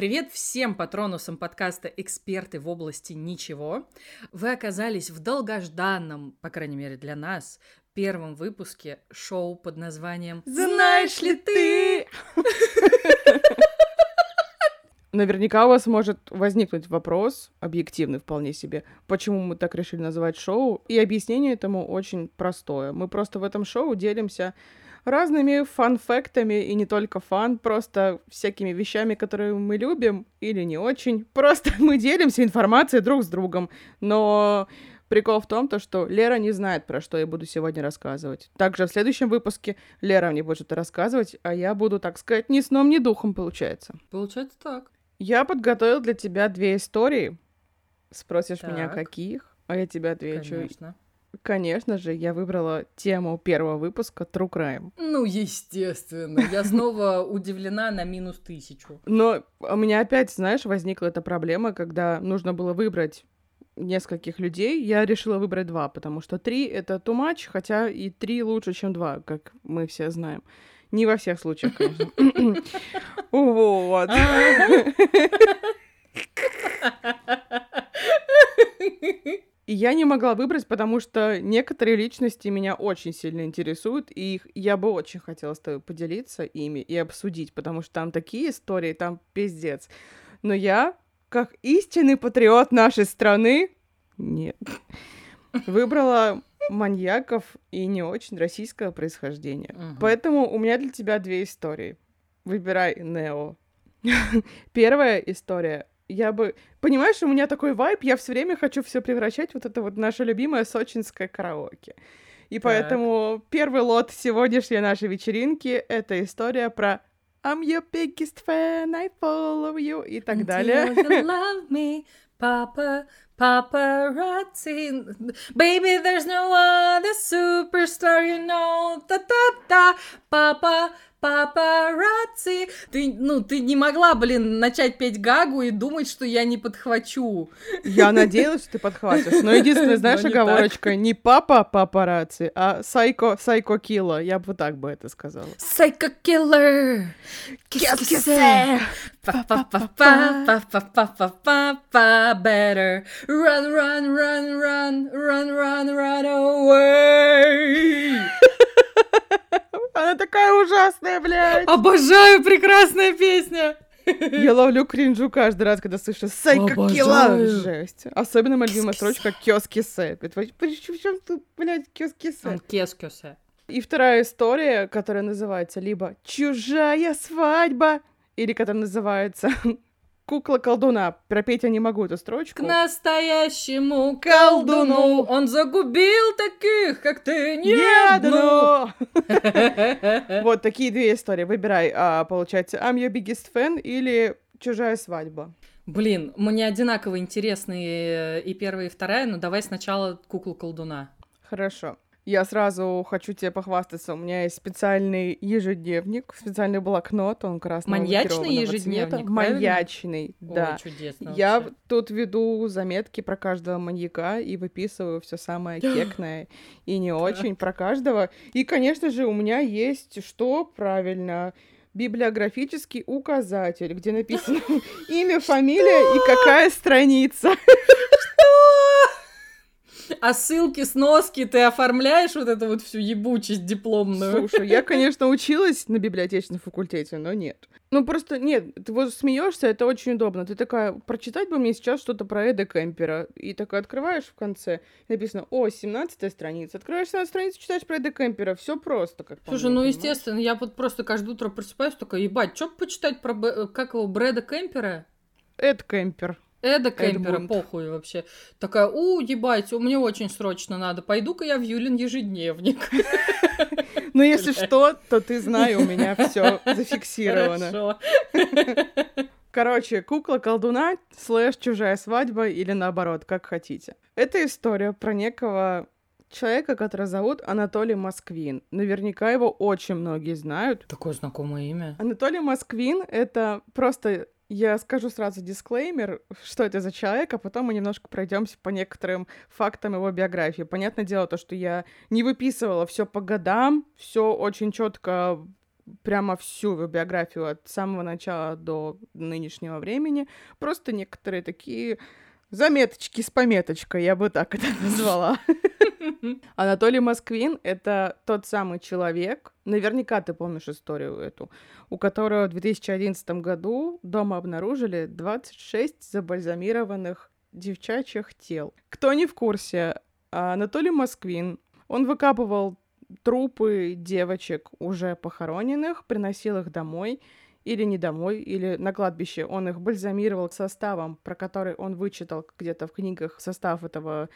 Привет всем патронусам подкаста «Эксперты в области ничего». Вы оказались в долгожданном, по крайней мере для нас, первом выпуске шоу под названием «Знаешь ли ты?» Наверняка у вас может возникнуть вопрос, объективный вполне себе, почему мы так решили называть шоу, и объяснение этому очень простое. Мы просто в этом шоу делимся разными фан-фактами, и не только фан, просто всякими вещами, которые мы любим или не очень. Просто мы делимся информацией друг с другом. Но прикол в том, то, что Лера не знает, про что я буду сегодня рассказывать. Также в следующем выпуске Лера мне будет рассказывать, а я буду, так сказать, ни сном, ни духом, получается. Получается так. Я подготовил для тебя две истории. Спросишь так. меня, каких? А я тебе отвечу. Конечно. Конечно же, я выбрала тему первого выпуска True Crime. Ну, естественно. Я снова удивлена на минус тысячу. Но у меня опять, знаешь, возникла эта проблема, когда нужно было выбрать нескольких людей, я решила выбрать два, потому что три — это too much, хотя и три лучше, чем два, как мы все знаем. Не во всех случаях, конечно. Вот. И я не могла выбрать, потому что некоторые личности меня очень сильно интересуют, и их, я бы очень хотела с тобой поделиться ими и обсудить, потому что там такие истории, там пиздец. Но я, как истинный патриот нашей страны, нет, выбрала маньяков и не очень российского происхождения. Угу. Поэтому у меня для тебя две истории. Выбирай Нео. Первая история я бы... Понимаешь, у меня такой вайб, я все время хочу все превращать вот это вот наше любимое сочинское караоке. И так. поэтому первый лот сегодняшней нашей вечеринки — это история про I'm your biggest fan, I follow you и так Until далее. You love me, Papa, paparazzi. Baby, there's no other superstar, you know. Ta-ta-ta. Papa, папарацци. Ты, ну, ты не могла, блин, начать петь Гагу и думать, что я не подхвачу. Я надеялась, что ты подхватишь. Но единственная, знаешь, оговорочка, не папа папарацци, а сайко, сайко килла. Я бы так бы это сказала. Сайко киллер. Кис-кисе. Па-па-па-па-па-па-па-па better run, run, run, run, run, run, run away. Она такая ужасная, блядь. Обожаю, прекрасная песня. Я ловлю кринжу каждый раз, когда слышу «Сайка кила!» Жесть. Особенно моя любимая строчка «Кёски се». При чем тут, блядь, «Кёски се»? «Кёски се». И вторая история, которая называется либо «Чужая свадьба», или которая называется кукла-колдуна. Пропеть я не могу эту строчку. К настоящему колдуну он загубил таких, как ты, не одну. Вот такие две истории. Выбирай, а, получается, I'm your biggest fan или чужая свадьба. Блин, мне одинаково интересны и первая, и вторая, но давай сначала куклу-колдуна. Хорошо. Я сразу хочу тебе похвастаться. У меня есть специальный ежедневник, специальный блокнот, он красного Маньячный ежедневник, цвета. Маньячный, да. Ой, чудесно Я вообще. тут веду заметки про каждого маньяка и выписываю все самое кекное и не очень про каждого. И, конечно же, у меня есть что правильно библиографический указатель, где написано имя, фамилия и какая страница. А ссылки, сноски ты оформляешь вот эту вот всю ебучесть дипломную? Слушай, я, конечно, училась на библиотечном факультете, но нет. Ну, просто нет, ты вот смеешься, это очень удобно. Ты такая, прочитать бы мне сейчас что-то про Эда Кемпера. И такая открываешь в конце, написано, о, 17 страница. Открываешь 17 страницу, читаешь про Эда Кемпера. Все просто, как Слушай, ну, естественно, я вот просто каждое утро просыпаюсь, такая, ебать, что почитать про, как его, Брэда Кемпера? Эд Кемпер. Эда Кемпера, похуй вообще. Такая, у, ебать, мне очень срочно надо. Пойду-ка я в Юлин ежедневник. Ну, если что, то ты знай, у меня все зафиксировано. Короче, кукла колдуна слэш чужая свадьба или наоборот, как хотите. Это история про некого человека, который зовут Анатолий Москвин. Наверняка его очень многие знают. Такое знакомое имя. Анатолий Москвин — это просто я скажу сразу дисклеймер, что это за человек, а потом мы немножко пройдемся по некоторым фактам его биографии. Понятное дело, то, что я не выписывала все по годам, все очень четко прямо всю его биографию от самого начала до нынешнего времени. Просто некоторые такие заметочки с пометочкой, я бы так это назвала. Анатолий Москвин — это тот самый человек, наверняка ты помнишь историю эту, у которого в 2011 году дома обнаружили 26 забальзамированных девчачьих тел. Кто не в курсе, Анатолий Москвин, он выкапывал трупы девочек уже похороненных, приносил их домой или не домой, или на кладбище. Он их бальзамировал составом, про который он вычитал где-то в книгах состав этого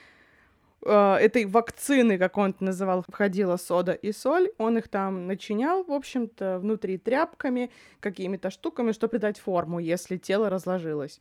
э, этой вакцины, как он это называл, входила сода и соль. Он их там начинял, в общем-то, внутри тряпками, какими-то штуками, чтобы придать форму, если тело разложилось.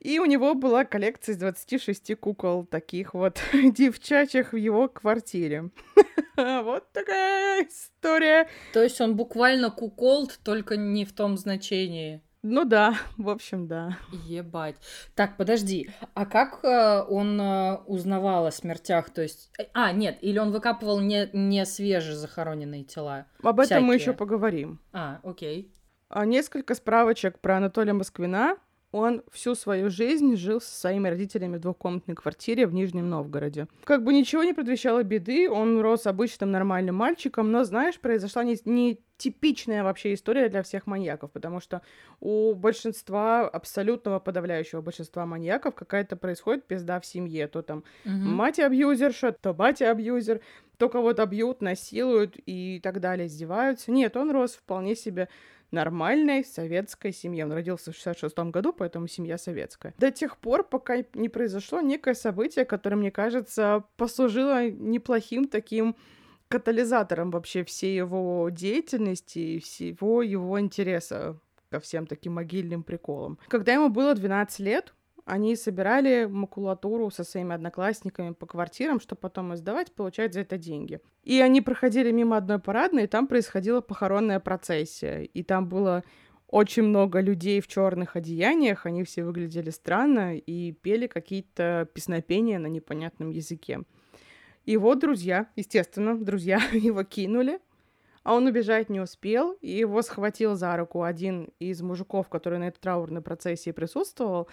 И у него была коллекция из 26 кукол, таких вот девчачьих в его квартире. Вот такая история. То есть он буквально куколд, только не в том значении. Ну да, в общем, да. Ебать. Так, подожди, а как э, он э, узнавал о смертях? То есть, э, а, нет, или он выкапывал не, не свежезахороненные тела? Об этом всякие? мы еще поговорим. А, окей. А несколько справочек про Анатолия Москвина он всю свою жизнь жил со своими родителями в двухкомнатной квартире в Нижнем Новгороде. Как бы ничего не предвещало беды, он рос обычным нормальным мальчиком, но, знаешь, произошла не, не типичная вообще история для всех маньяков, потому что у большинства, абсолютного подавляющего большинства маньяков какая-то происходит пизда в семье. То там угу. мать абьюзерша, то батя абьюзер, то кого-то бьют, насилуют и так далее, издеваются. Нет, он рос вполне себе нормальной советской семье. Он родился в 66 году, поэтому семья советская. До тех пор, пока не произошло некое событие, которое, мне кажется, послужило неплохим таким катализатором вообще всей его деятельности и всего его интереса ко всем таким могильным приколам. Когда ему было 12 лет, они собирали макулатуру со своими одноклассниками по квартирам, чтобы потом издавать, получать за это деньги. И они проходили мимо одной парадной, и там происходила похоронная процессия. И там было очень много людей в черных одеяниях, они все выглядели странно и пели какие-то песнопения на непонятном языке. Вот друзья, естественно, друзья его кинули, а он убежать не успел, и его схватил за руку один из мужиков, который на этой траурной процессии присутствовал,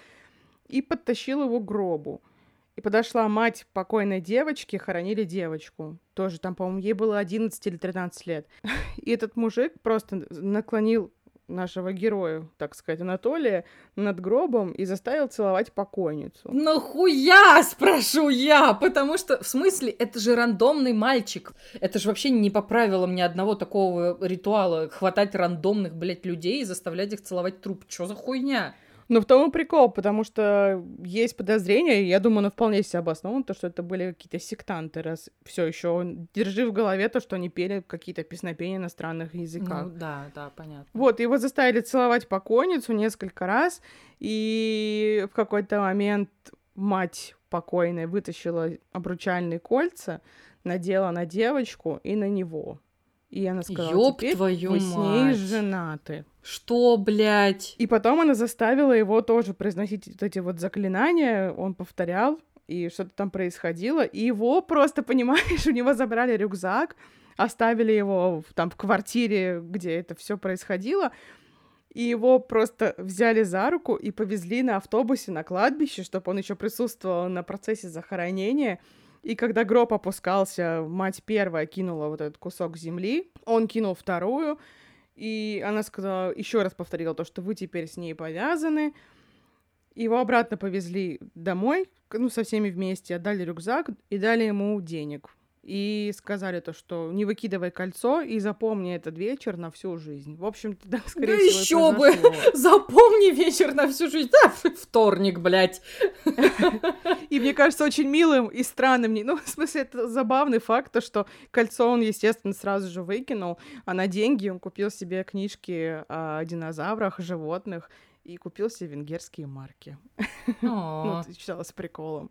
и подтащил его к гробу. И подошла мать покойной девочки, хоронили девочку. Тоже там, по-моему, ей было 11 или 13 лет. И этот мужик просто наклонил нашего героя, так сказать, Анатолия, над гробом и заставил целовать покойницу. Нахуя, спрошу я? Потому что, в смысле, это же рандомный мальчик. Это же вообще не по правилам ни одного такого ритуала. Хватать рандомных, блядь, людей и заставлять их целовать труп. Чё за хуйня? Ну, в том и прикол, потому что есть подозрения, и я думаю, оно вполне себе обосновано, то, что это были какие-то сектанты, раз все еще держи в голове то, что они пели какие-то песнопения на странных языках. Ну, да, да, понятно. Вот, его заставили целовать покойницу несколько раз, и в какой-то момент мать покойная вытащила обручальные кольца, надела на девочку и на него. И она сказала, Ёб теперь твою вы мать. с ней женаты. Что, блядь? И потом она заставила его тоже произносить вот эти вот заклинания, он повторял, и что-то там происходило, и его просто, понимаешь, у него забрали рюкзак, оставили его там в квартире, где это все происходило, и его просто взяли за руку и повезли на автобусе на кладбище, чтобы он еще присутствовал на процессе захоронения. И когда гроб опускался, мать первая кинула вот этот кусок земли, он кинул вторую, и она сказала, еще раз повторила то, что вы теперь с ней повязаны. Его обратно повезли домой, ну, со всеми вместе, отдали рюкзак и дали ему денег. И сказали то, что не выкидывай кольцо и запомни этот вечер на всю жизнь. В общем-то, да, скорее да всего, еще бы! Запомни вечер на всю жизнь. Да, вторник, блядь. И мне кажется, очень милым и странным. Ну, в смысле, это забавный факт, то, что кольцо он, естественно, сразу же выкинул, а на деньги он купил себе книжки о динозаврах, животных и купил себе венгерские марки. Ну, читала с приколом.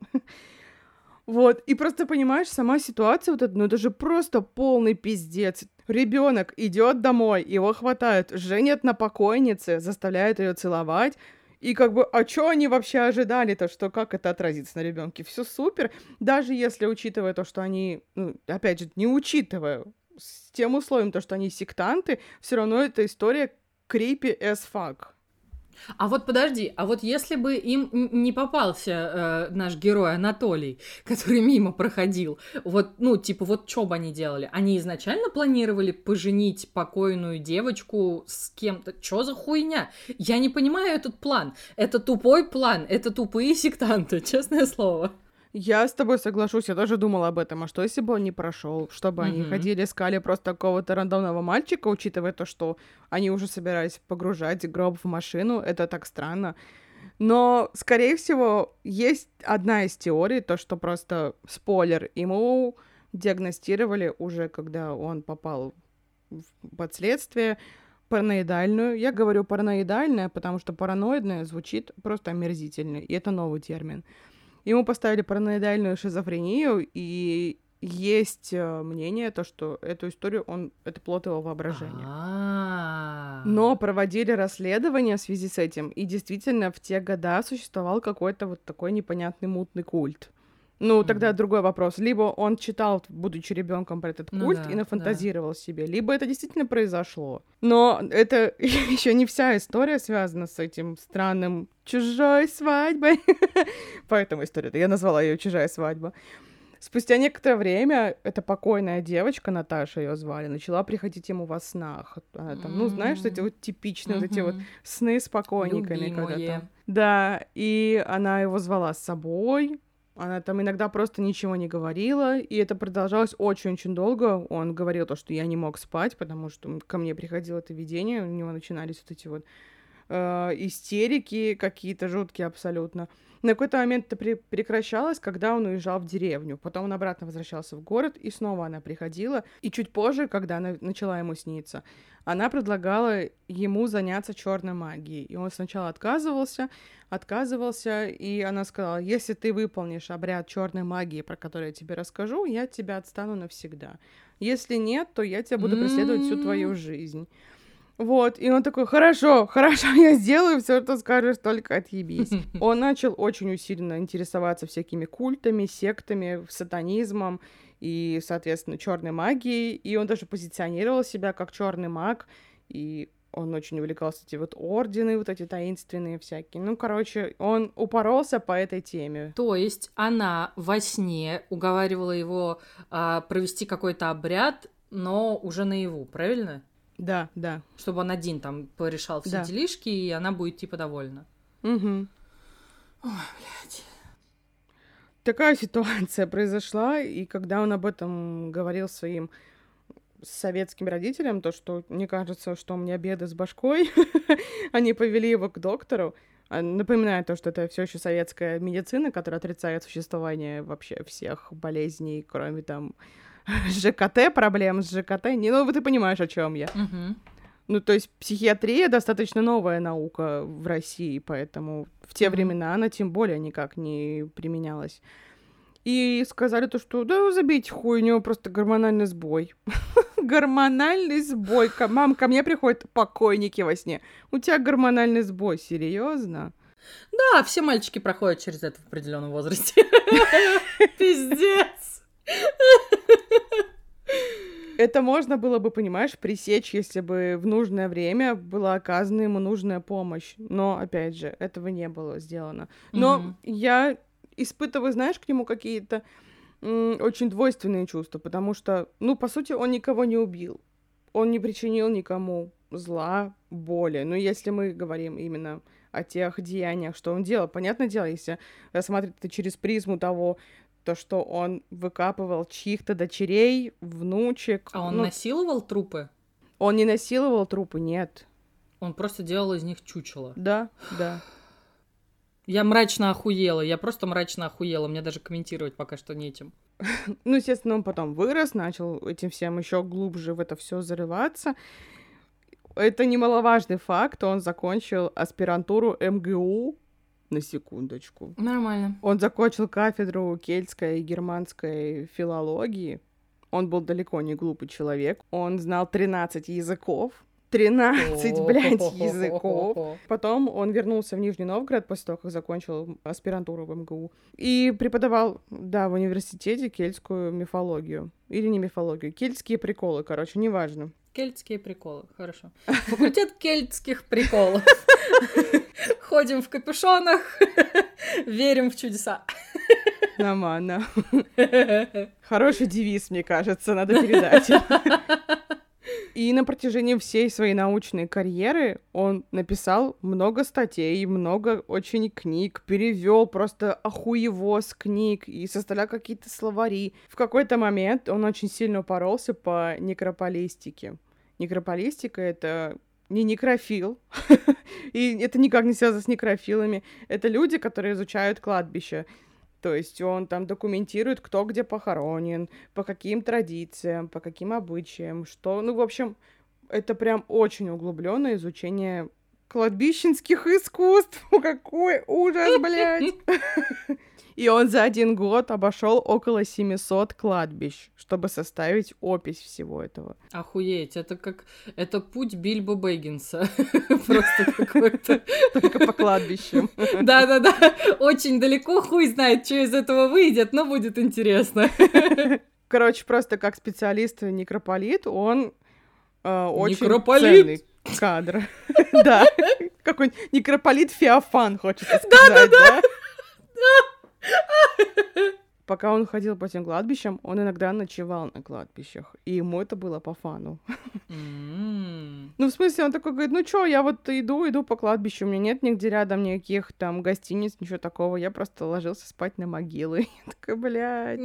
Вот, и просто понимаешь, сама ситуация вот эта, ну это же просто полный пиздец. Ребенок идет домой, его хватают, женят на покойнице, заставляют ее целовать. И как бы, а что они вообще ожидали-то, что как это отразится на ребенке? Все супер, даже если учитывая то, что они, ну, опять же, не учитывая с тем условием, то, что они сектанты, все равно эта история creepy as fuck. А вот подожди, а вот если бы им не попался э, наш герой Анатолий, который мимо проходил, вот, ну, типа, вот что бы они делали? Они изначально планировали поженить покойную девочку с кем-то? Что за хуйня? Я не понимаю этот план. Это тупой план, это тупые сектанты, честное слово. Я с тобой соглашусь, я тоже думала об этом. А что, если бы он не прошел? Чтобы mm-hmm. они ходили, искали просто какого-то рандомного мальчика, учитывая то, что они уже собирались погружать гроб в машину. Это так странно. Но, скорее всего, есть одна из теорий, то, что просто спойлер, ему диагностировали уже, когда он попал в последствие, параноидальную. Я говорю параноидальная, потому что параноидная звучит просто омерзительно, и это новый термин. Ему поставили параноидальную шизофрению, и есть э, мнение, то, что эту историю он это плод его воображения. А. Но проводили расследование в связи с этим, и действительно в те года существовал какой-то вот такой непонятный мутный культ. Ну, тогда mm-hmm. другой вопрос. Либо он читал, будучи ребенком, про этот ну культ ну, да, и нафантазировал да. себе, либо это действительно произошло. Но это еще не вся история связана с этим странным чужой свадьбой. Поэтому история я назвала ее чужая свадьба. Спустя некоторое время эта покойная девочка, Наташа ее звали, начала приходить ему во снах. Она там, ну, знаешь, эти вот типичные mm-hmm. вот эти вот сны с покойниками. Когда-то. Да, и она его звала с собой, она там иногда просто ничего не говорила, и это продолжалось очень-очень долго. Он говорил то, что я не мог спать, потому что ко мне приходило это видение, у него начинались вот эти вот э, истерики какие-то жуткие абсолютно. На какой-то момент это прекращалось, когда он уезжал в деревню. Потом он обратно возвращался в город, и снова она приходила. И чуть позже, когда она начала ему сниться, она предлагала ему заняться черной магией. И он сначала отказывался, отказывался, и она сказала, если ты выполнишь обряд черной магии, про который я тебе расскажу, я от тебя отстану навсегда. Если нет, то я тебя буду преследовать всю твою жизнь. Вот, и он такой, хорошо, хорошо, я сделаю все, что скажешь, только отъебись. Он начал очень усиленно интересоваться всякими культами, сектами, сатанизмом и, соответственно, черной магией, и он даже позиционировал себя как черный маг, и он очень увлекался эти вот ордены, вот эти таинственные всякие. Ну, короче, он упоролся по этой теме. То есть она во сне уговаривала его а, провести какой-то обряд, но уже наяву, правильно? Да, да. Чтобы он один там порешал все да. делишки, и она будет типа довольна. Угу. Ой, блядь. Такая ситуация произошла, и когда он об этом говорил своим советским родителям, то, что мне кажется, что у меня беды с башкой, они повели его к доктору, а, напоминаю то, что это все еще советская медицина, которая отрицает существование вообще всех болезней, кроме там ЖКТ, проблем с ЖКТ. Не, ну, ты понимаешь, о чем я. Угу. Ну, то есть психиатрия достаточно новая наука в России, поэтому в те времена она тем более никак не применялась. И сказали то, что да, забейте хуй, у него просто гормональный сбой. гормональный сбой. Мам, ко мне приходят покойники во сне. У тебя гормональный сбой, серьезно? Да, все мальчики проходят через это в определенном возрасте. Пиздец. Это можно было бы, понимаешь, пресечь, если бы в нужное время была оказана ему нужная помощь. Но, опять же, этого не было сделано. Но mm-hmm. я испытываю, знаешь, к нему какие-то очень двойственные чувства, потому что, ну, по сути, он никого не убил. Он не причинил никому зла, боли. Но если мы говорим именно о тех деяниях, что он делал, понятное дело, если рассматривать это через призму того, то, что он выкапывал чьих-то дочерей, внучек. А он ну, насиловал трупы? Он не насиловал трупы, нет. Он просто делал из них чучело. Да, да. Я мрачно охуела, я просто мрачно охуела, мне даже комментировать пока что нечем. Ну, естественно, он потом вырос, начал этим всем еще глубже в это все зарываться. Это немаловажный факт, он закончил аспирантуру МГУ на секундочку. Нормально. Он закончил кафедру кельтской и германской филологии. Он был далеко не глупый человек. Он знал 13 языков. 13, блядь, языков. Потом он вернулся в Нижний Новгород после того, как закончил аспирантуру в МГУ. И преподавал, да, в университете кельтскую мифологию. Или не мифологию, кельтские приколы, короче, неважно. Кельтские приколы, хорошо. Факультет кельтских приколов. Ходим в капюшонах, верим в чудеса. Нормально. Хороший девиз, мне кажется, надо передать. И на протяжении всей своей научной карьеры он написал много статей, много очень книг, перевел просто охуевоз книг и составлял какие-то словари. В какой-то момент он очень сильно упоролся по некрополистике. Некрополистика — это не некрофил, и это никак не связано с некрофилами. Это люди, которые изучают кладбища. То есть он там документирует, кто где похоронен, по каким традициям, по каким обычаям, что... Ну, в общем, это прям очень углубленное изучение кладбищенских искусств. Какой ужас, блядь! И он за один год обошел около 700 кладбищ, чтобы составить опись всего этого. Охуеть, это как... Это путь Бильбо Бэггинса. Просто какой-то... Только по кладбищам. Да-да-да, очень далеко, хуй знает, что из этого выйдет, но будет интересно. Короче, просто как специалист некрополит, он э, очень Некрополит? ценный кадр. Да, какой-нибудь некрополит Феофан, хочется сказать, да? Пока он ходил по этим кладбищам, он иногда ночевал на кладбищах, и ему это было по фану. Ну, в смысле, он такой говорит, ну чё, я вот иду, иду по кладбищу, у меня нет нигде рядом никаких там гостиниц, ничего такого, я просто ложился спать на могилы. Я такой, блядь.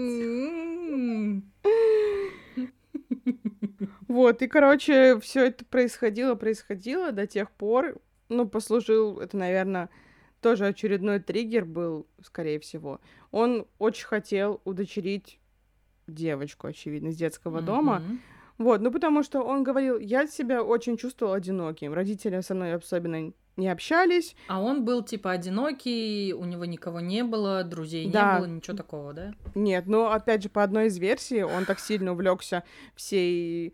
Вот, и, короче, все это происходило, происходило до тех пор, ну, послужил, это, наверное, тоже очередной триггер был, скорее всего. Он очень хотел удочерить девочку, очевидно, из детского дома. Мгм. Вот, ну потому что он говорил, я себя очень чувствовал одиноким. Родители со мной особенно не общались. А он был типа одинокий, у него никого не было, друзей Да. не было, ничего такого, да? Нет, но опять же, по одной из версий, он так сильно увлекся всей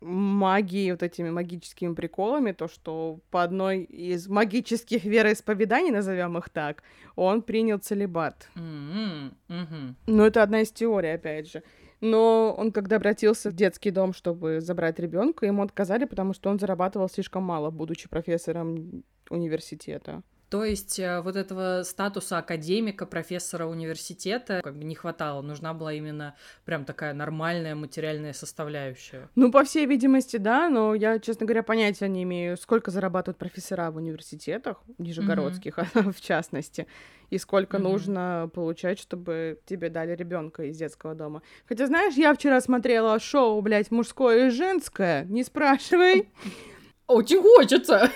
магией, вот этими магическими приколами, то, что по одной из магических вероисповеданий, назовем их так, он принял целебат. М, мгм. Ну, это одна из теорий, опять же. Но он, когда обратился в детский дом, чтобы забрать ребенка, ему отказали, потому что он зарабатывал слишком мало, будучи профессором университета. То есть э, вот этого статуса академика, профессора университета как бы не хватало. Нужна была именно прям такая нормальная материальная составляющая. Ну, по всей видимости, да, но я, честно говоря, понятия не имею, сколько зарабатывают профессора в университетах, нижегородских, в частности, и сколько Мгм. нужно получать, чтобы тебе дали ребенка из детского дома. Хотя, знаешь, я вчера смотрела шоу, блядь, мужское и женское, не спрашивай. Очень хочется!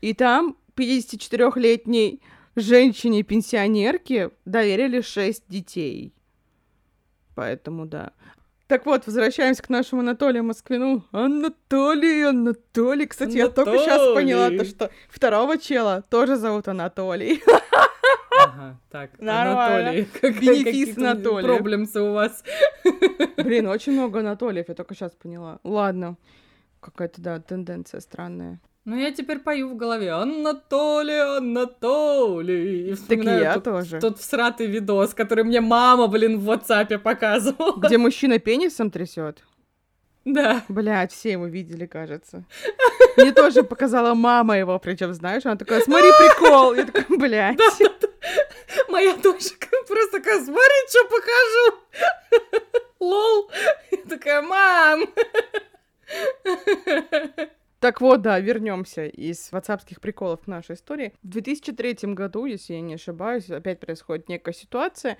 И там 54-летней женщине-пенсионерке доверили 6 детей. Поэтому да. Так вот, возвращаемся к нашему Анатолию Москвину. Анатолий, Анатолий. Кстати, я только сейчас поняла, то, Анатолий. что второго чела тоже зовут Анатолий. Ага, так, Нормально. Анатолий. как- Бенефис Анатолия. Проблемсы у вас. Блин, очень много Анатолиев, я только сейчас поняла. Ладно. Какая-то, да, тенденция странная. Ну, я теперь пою в голове Анатолий, Анатолий. И Так вспоминаю я тот, тоже. тот всратый видос, который мне мама, блин, в WhatsApp показывала. Где мужчина пенисом трясет. Да. Блять, все его видели, кажется. Мне тоже показала мама его, причем, знаешь, она такая, смотри, прикол. Я такая, блядь. Моя тоже просто такая, смотри, что покажу. Лол. Я такая, мам. Так вот, да, вернемся из ватсапских приколов к нашей истории. В 2003 году, если я не ошибаюсь, опять происходит некая ситуация.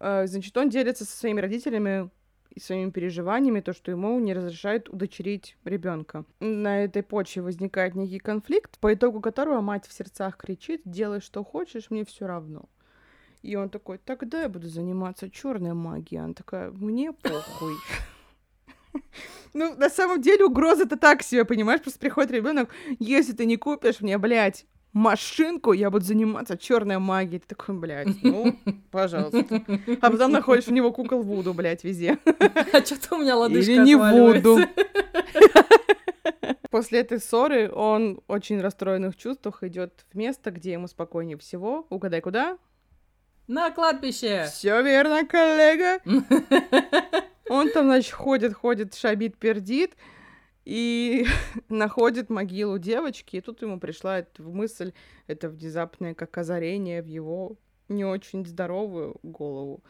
Э, Значит, он делится со своими родителями и своими переживаниями, то, что ему не разрешают удочерить ребенка. На этой почве возникает некий конфликт, по итогу которого мать в сердцах кричит: делай, что хочешь, мне все равно. И он такой, тогда я буду заниматься черной магией. Она такая, мне похуй. Ну, на самом деле, угроза-то так себе, понимаешь? Просто приходит ребенок, если ты не купишь мне, блядь, машинку, я буду заниматься черной магией. Ты такой, блядь, ну, пожалуйста. А потом находишь в него кукол Вуду, блядь, везде. А что-то у меня лодыжка Или не. Вуду. После этой ссоры он очень расстроенных чувствах идет в место, где ему спокойнее всего. Угадай, куда? На кладбище! Все верно, коллега. Он там, значит, ходит, ходит, шабит, пердит и находит могилу девочки, и тут ему пришла эта мысль, это внезапное как озарение в его не очень здоровую голову.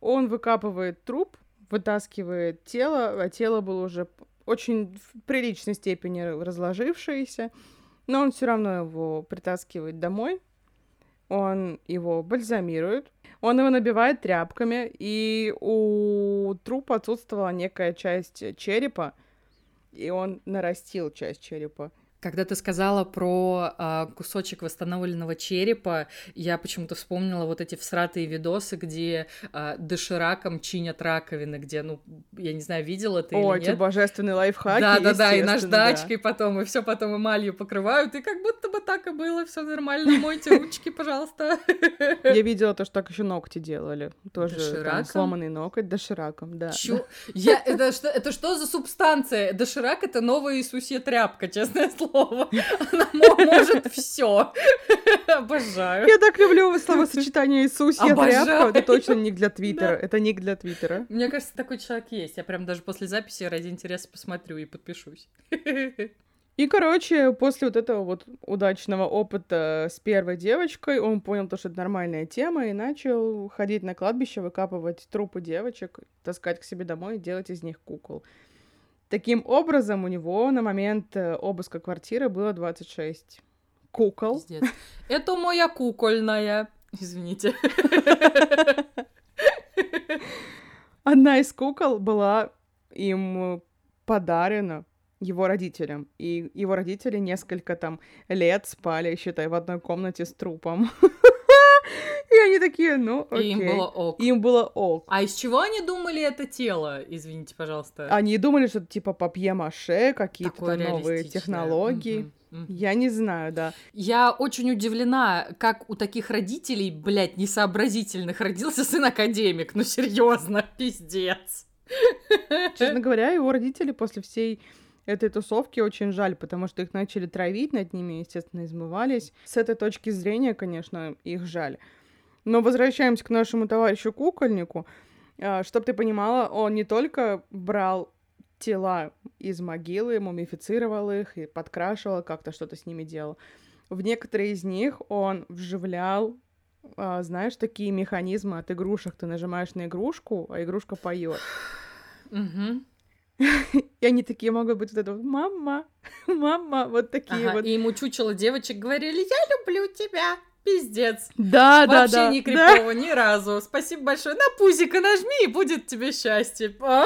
Он выкапывает труп, вытаскивает тело, а тело было уже очень в приличной степени разложившееся, но он все равно его притаскивает домой, он его бальзамирует, он его набивает тряпками, и у трупа отсутствовала некая часть черепа, и он нарастил часть черепа. Когда ты сказала про а, кусочек восстановленного черепа, я почему-то вспомнила вот эти всратые видосы, где а, дошираком чинят раковины, где, ну, я не знаю, видела ты О, или эти нет. божественные лайфхаки, Да, да, да, и наждачкой потом, и все потом эмалью покрывают, и как будто бы так и было, все нормально, мойте ручки, пожалуйста. да. Я видела то, что так еще ногти делали. Тоже там сломанный ноготь дошираком, да. Я, это, что, это что за субстанция? Доширак — это новая Иисусья тряпка, честное слово. Она мо- может все. Обожаю. Я так люблю словосочетание Иисус, я тряпка. Это точно ник для Твиттера. Это ник для Твиттера. Мне кажется, такой человек есть. Я прям даже после записи ради интереса посмотрю и подпишусь. И, короче, после вот этого вот удачного опыта с первой девочкой, он понял то, что это нормальная тема, и начал ходить на кладбище, выкапывать трупы девочек, таскать к себе домой и делать из них кукол. Таким образом, у него на момент э, обыска квартиры было 26 кукол. Пиздец. Это моя кукольная. Извините. Одна из кукол была им подарена его родителям. И его родители несколько там лет спали, считай, в одной комнате с трупом. И они такие, ну, И окей. им было ок. Им было ок. А из чего они думали это тело? Извините, пожалуйста. Они думали, что это типа папье-маше, какие-то там новые технологии. Мгм. Я не знаю, да. Я очень удивлена, как у таких родителей, блядь, несообразительных родился сын-академик. Ну, серьезно, пиздец. Честно говоря, его родители после всей этой тусовки очень жаль, потому что их начали травить, над ними, естественно, измывались. С этой точки зрения, конечно, их жаль. Но возвращаемся к нашему товарищу кукольнику. Чтобы ты понимала, он не только брал тела из могилы, мумифицировал их и подкрашивал, как-то что-то с ними делал. В некоторые из них он вживлял, а, знаешь, такие механизмы от игрушек. Ты нажимаешь на игрушку, а игрушка поет. Мгм. И они такие могут быть вот это «мама, мама», вот такие Ага, вот. И ему чучело девочек говорили, я люблю тебя. Пиздец. Да, да, Вообще да. не да. крипово ни разу. Спасибо большое. На пузико нажми, и будет тебе счастье. А,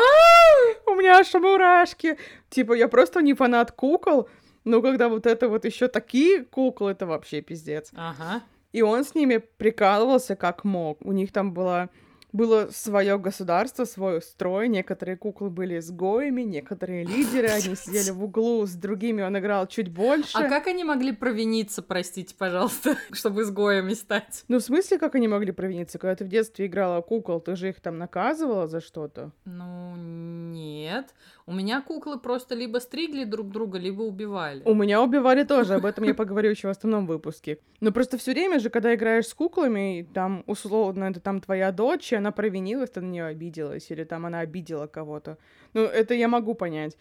У меня аж мурашки. Типа, я просто не фанат кукол, но когда вот это вот еще такие куклы, это вообще пиздец. Ага. И он с ними прикалывался как мог. У них там было было свое государство, свой строй. Некоторые куклы были изгоями, некоторые лидеры. Они сидели в углу, с другими он играл чуть больше. А как они могли провиниться, простите, пожалуйста, чтобы изгоями стать? Ну, в смысле, как они могли провиниться? Когда ты в детстве играла кукол, ты же их там наказывала за что-то? Ну, нет. У меня куклы просто либо стригли друг друга, либо убивали. У меня убивали тоже, об этом я поговорю еще в основном выпуске. Но просто все время же, когда играешь с куклами, там, условно, это там твоя дочь, она провинилась, ты на нее обиделась, или там она обидела кого-то. Ну, это я могу понять.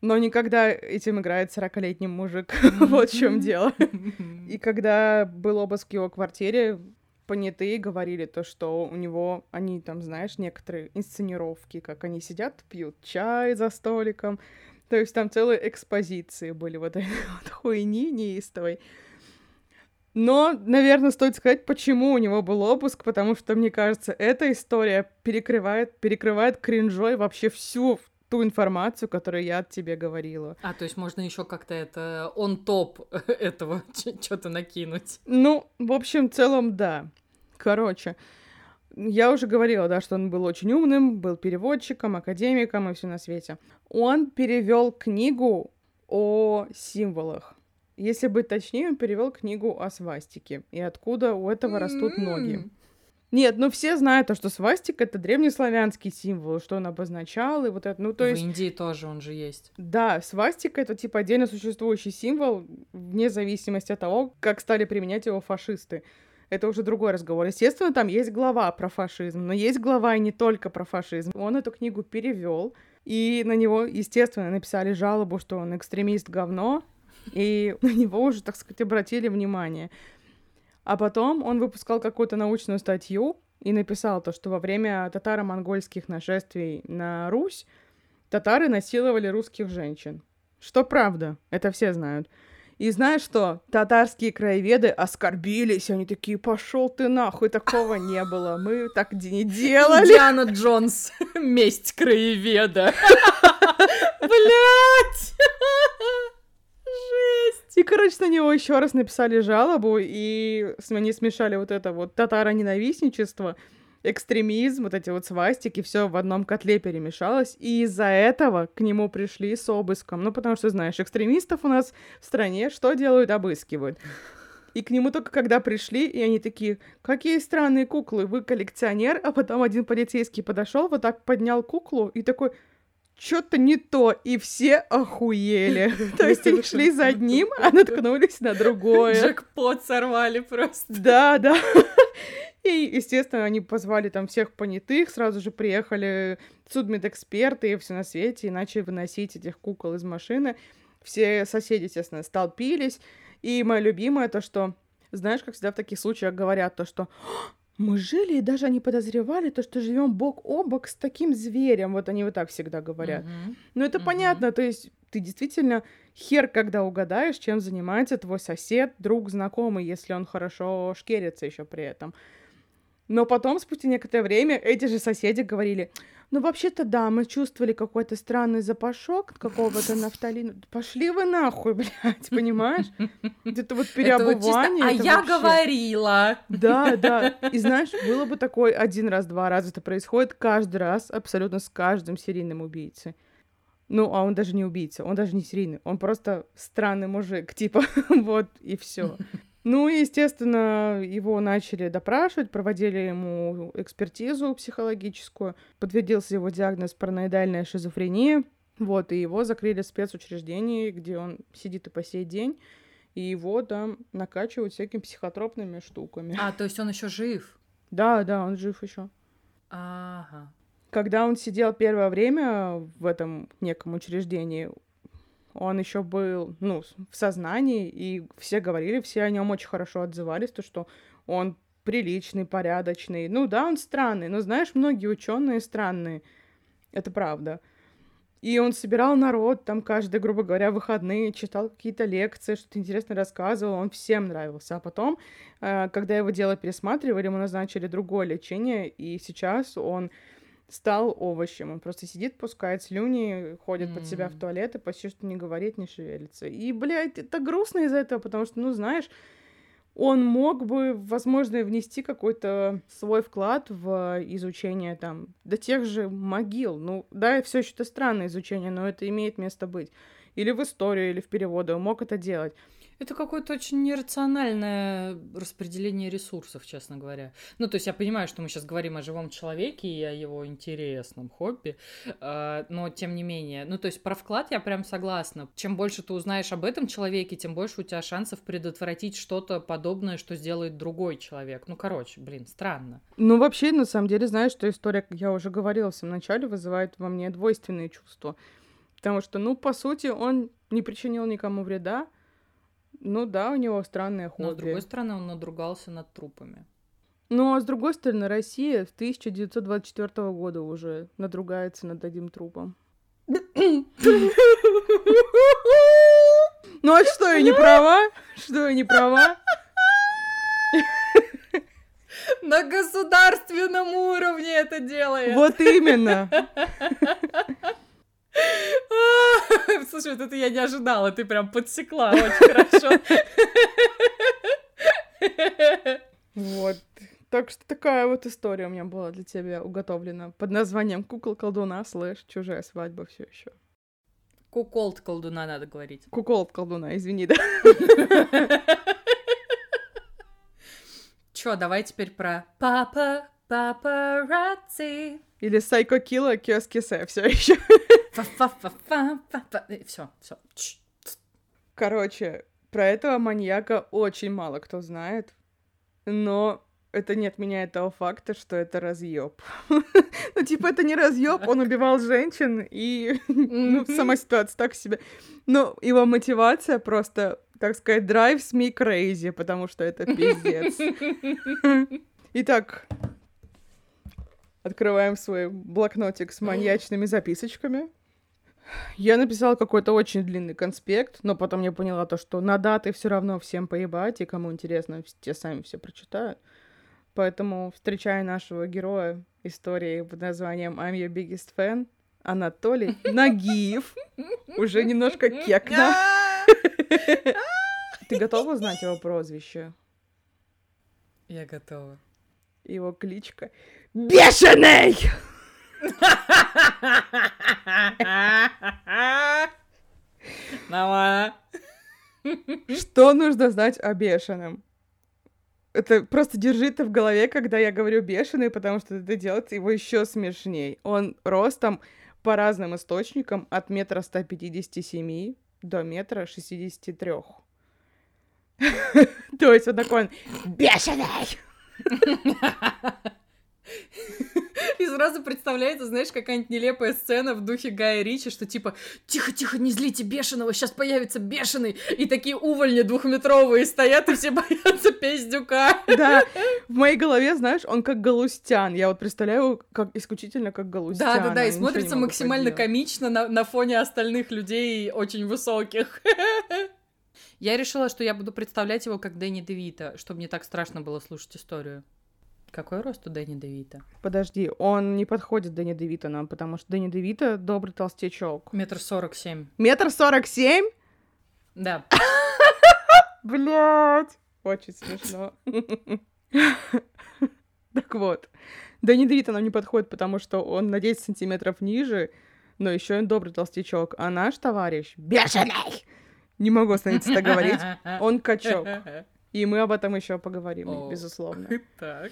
Но никогда этим играет 40-летний мужик. вот в чем дело. И когда был обыск в его квартире, понятые говорили то, что у него, они там, знаешь, некоторые инсценировки, как они сидят, пьют чай за столиком. То есть там целые экспозиции были вот этой вот хуйни неистовой. Но, наверное, стоит сказать, почему у него был обыск, потому что, мне кажется, эта история перекрывает, перекрывает кринжой вообще всю ту информацию, которую я от тебе говорила. А, то есть можно еще как-то это он топ этого что-то накинуть. Ну, в общем, в целом, да. Короче, я уже говорила, да, что он был очень умным, был переводчиком, академиком и все на свете. Он перевел книгу о символах. Если быть точнее, он перевел книгу о свастике и откуда у этого растут ноги. Нет, ну все знают то, что свастик это древнеславянский символ, что он обозначал, и вот это, ну то в есть... Индии тоже он же есть. Да, свастика это типа отдельно существующий символ, вне зависимости от того, как стали применять его фашисты. Это уже другой разговор. Естественно, там есть глава про фашизм, но есть глава и не только про фашизм. Он эту книгу перевел, и на него, естественно, написали жалобу, что он экстремист говно, и на него уже, так сказать, обратили внимание. А потом он выпускал какую-то научную статью и написал то, что во время татаро-монгольских нашествий на Русь татары насиловали русских женщин. Что правда, это все знают. И знаешь что? Татарские краеведы оскорбились, они такие, пошел ты нахуй, такого не было, мы так не делали. Диана Джонс. Месть краеведа. Блять! И, короче, на него еще раз написали жалобу, и они смешали вот это вот татаро-ненавистничество, экстремизм, вот эти вот свастики, все в одном котле перемешалось, и из-за этого к нему пришли с обыском. Ну, потому что, знаешь, экстремистов у нас в стране что делают? Обыскивают. И к нему только когда пришли, и они такие, какие странные куклы, вы коллекционер, а потом один полицейский подошел, вот так поднял куклу и такой, что-то не то, и все охуели. То есть они шли за одним, а наткнулись на другое. Джекпот сорвали просто. Да, да. И, естественно, они позвали там всех понятых, сразу же приехали судмедэксперты и все на свете, и начали выносить этих кукол из машины. Все соседи, естественно, столпились. И мое любимое то, что, знаешь, как всегда в таких случаях говорят, то, что «А, мы жили и даже не подозревали то, что живем бок о бок с таким зверем. Вот они вот так всегда говорят. Мгм. Ну, это Мгм. понятно, то есть ты действительно хер, когда угадаешь, чем занимается твой сосед, друг, знакомый, если он хорошо шкерится еще при этом. Но потом, спустя некоторое время, эти же соседи говорили, ну, вообще-то, да, мы чувствовали какой-то странный запашок какого-то нафталина. Пошли вы нахуй, блядь, понимаешь? Это вот переобувание. А я говорила. да, да. И знаешь, было бы такой один раз, два раза это происходит каждый раз, абсолютно с каждым серийным убийцей. Ну, а он даже не убийца, он даже не серийный, он просто странный мужик, типа, вот, и все. Ну, и, естественно, его начали допрашивать, проводили ему экспертизу психологическую, подтвердился его диагноз параноидальная шизофрения, вот, и его закрыли в спецучреждении, где он сидит и по сей день, и его там накачивают всякими психотропными штуками. А, то есть он еще жив. Да, да, он жив еще. Ага. Когда он сидел первое время в этом неком учреждении, он еще был, ну, в сознании, и все говорили, все о нем очень хорошо отзывались, то, что он приличный, порядочный. Ну да, он странный, но знаешь, многие ученые странные. Это правда. И он собирал народ, там каждый, грубо говоря, выходные, читал какие-то лекции, что-то интересное рассказывал, он всем нравился. А потом, э, когда его дело пересматривали, ему назначили другое лечение, и сейчас он стал овощем. Он просто сидит, пускает слюни, ходит под себя в туалет и почти что не говорит, не шевелится. И, блядь, это грустно из-за этого, потому что, ну, знаешь, он мог бы, возможно, внести какой-то свой вклад в изучение там до тех же могил. Ну, да, все еще это странное изучение, но это имеет место быть. Или в историю, или в переводы. Он мог это делать. Это какое-то очень нерациональное распределение ресурсов, честно говоря. Ну, то есть я понимаю, что мы сейчас говорим о живом человеке и о его интересном хобби, а, но тем не менее. Ну, то есть про вклад я прям согласна. Чем больше ты узнаешь об этом человеке, тем больше у тебя шансов предотвратить что-то подобное, что сделает другой человек. Ну, короче, блин, странно. Ну, вообще, на самом деле, знаешь, что история, как я уже говорила в самом начале, вызывает во мне двойственные чувства. Потому что, ну, по сути, он не причинил никому вреда. Ну да, у него странное Но, с хобби. другой стороны, он надругался над трупами. Ну, а с другой стороны, Россия в 1924 года уже надругается над одним трупом. Ну, а что, я не права? Что, я не права? На государственном уровне это делает. Вот именно. Слушай, вот это я не ожидала, ты прям подсекла очень хорошо. Вот. Так что такая вот история у меня была для тебя уготовлена под названием «Кукол колдуна слэш чужая свадьба» все еще. Куколд колдуна надо говорить. Кукол от колдуна, извини, да. Чё, давай теперь про папа, папарацци. Или Сайко Килла Киоскисе все еще. Все, все. Короче, про этого маньяка очень мало кто знает, но это не отменяет того факта, что это разъеб. ну, типа, это не разъеб, он убивал женщин, и ну, сама ситуация так себе. Но его мотивация просто, так сказать, drives me crazy, потому что это пиздец. Итак, открываем свой блокнотик с маньячными записочками. Я написала какой-то очень длинный конспект, но потом я поняла то, что на даты все равно всем поебать, и кому интересно, те сами все прочитают. Поэтому встречая нашего героя истории под названием I'm your biggest fan, Анатолий Нагиев. Уже немножко кекна. Ты готова узнать его прозвище? Я готова. Его кличка Бешеный! Нормально. Что нужно знать о бешеном? Это просто держи это в голове, когда я говорю бешеный, потому что это делает его еще смешней. Он ростом по разным источникам от метра 157 до метра 63. То есть он такой бешеный! И сразу представляется, знаешь, какая-нибудь нелепая сцена в духе Гая Ричи, что типа «Тихо-тихо, не злите бешеного, сейчас появится бешеный!» И такие увольни двухметровые стоят, и все боятся пиздюка. Да, в моей голове, знаешь, он как галустян. Я вот представляю как исключительно как галустян. Да-да-да, и смотрится максимально комично на, на фоне остальных людей очень высоких. Я решила, что я буду представлять его как Дэнни Девита, чтобы не так страшно было слушать историю. Какой рост у Дэнни Девита? Подожди, он не подходит Дэнни Девита нам, потому что Дэнни Девита добрый толстячок. Метр сорок семь. Метр сорок семь? Да. Блять, очень смешно. Так вот, Дэнни Девита нам не подходит, потому что он на 10 сантиметров ниже, но еще и добрый толстячок. А наш товарищ бешеный! Не могу остановиться так говорить. Он качок. И мы об этом еще поговорим, О, безусловно. Так.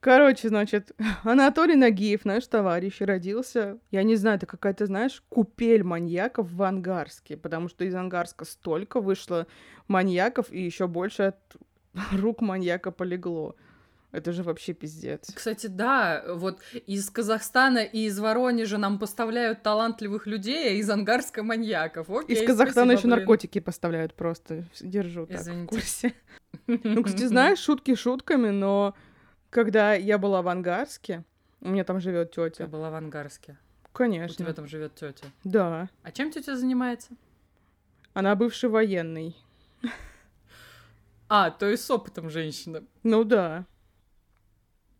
Короче, значит, Анатолий Нагиев, наш товарищ, родился, я не знаю, это какая-то, знаешь, купель маньяков в Ангарске, потому что из Ангарска столько вышло маньяков, и еще больше от рук маньяка полегло. Это же вообще пиздец. Кстати, да, вот из Казахстана и из Воронежа нам поставляют талантливых людей, а из Ангарска маньяков. Окей, из Казахстана еще наркотики поставляют просто. Держу так Извините. в курсе. Ну, кстати, знаешь, шутки шутками, но когда я была в Ангарске, у меня там живет тетя. Я была в Ангарске. Конечно. У тебя там живет тетя. Да. А чем тетя занимается? Она бывший военный. А, то есть с опытом женщина. Ну да.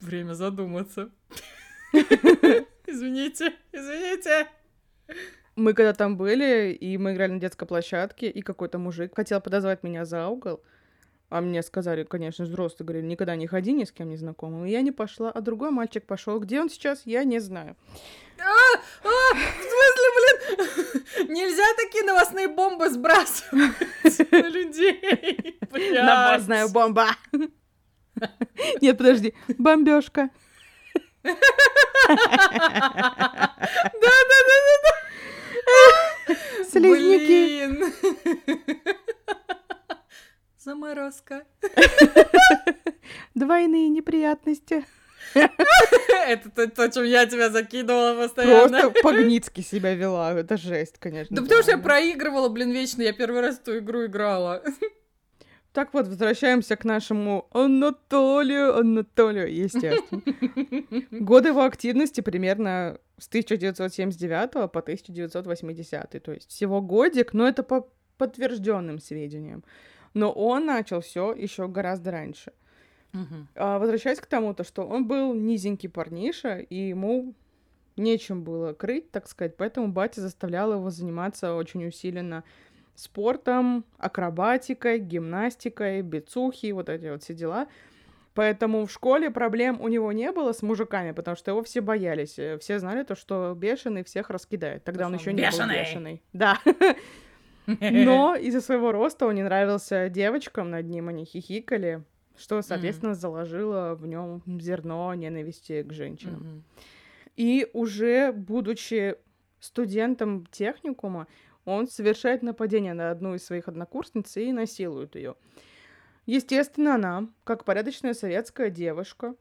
Время задуматься. Извините, извините. Мы когда там были, и мы играли на детской площадке, и какой-то мужик хотел подозвать меня за угол, а мне сказали, конечно, взрослые, говорили, никогда не ходи ни с кем не знакомым. И я не пошла, а другой мальчик пошел. Где он сейчас, я не знаю. А, а, в смысле, блин, нельзя такие новостные бомбы сбрасывать на людей. Навозная бомба. Нет, подожди. Бомбежка. Да-да-да-да-да. Слизняки. Блин. Заморозка. Двойные неприятности. Это то, то, чем я тебя закидывала постоянно. Просто Погницки себя вела. Это жесть, конечно. Да потому что я проигрывала, блин, вечно. Я первый раз эту игру играла. Так вот, возвращаемся к нашему Анатолию, Анатолию, естественно. Годы его активности примерно с 1979 по 1980, то есть всего годик, но это по подтвержденным сведениям. Но он начал все еще гораздо раньше. Uh-huh. А, возвращаясь к тому, то, что он был низенький парниша, и ему нечем было крыть, так сказать, поэтому батя заставлял его заниматься очень усиленно спортом, акробатикой, гимнастикой, бицухи, вот эти вот все дела. Поэтому в школе проблем у него не было с мужиками, потому что его все боялись. Все знали то, что бешеный всех раскидает. Тогда он еще не был бешеный. Да. Но из-за своего роста он не нравился девочкам, над ним они хихикали, что, соответственно, заложило в нем зерно ненависти к женщинам. Мгм. И уже будучи студентом техникума, он совершает нападение на одну из своих однокурсниц и насилует ее. Естественно, она, как порядочная советская девушка,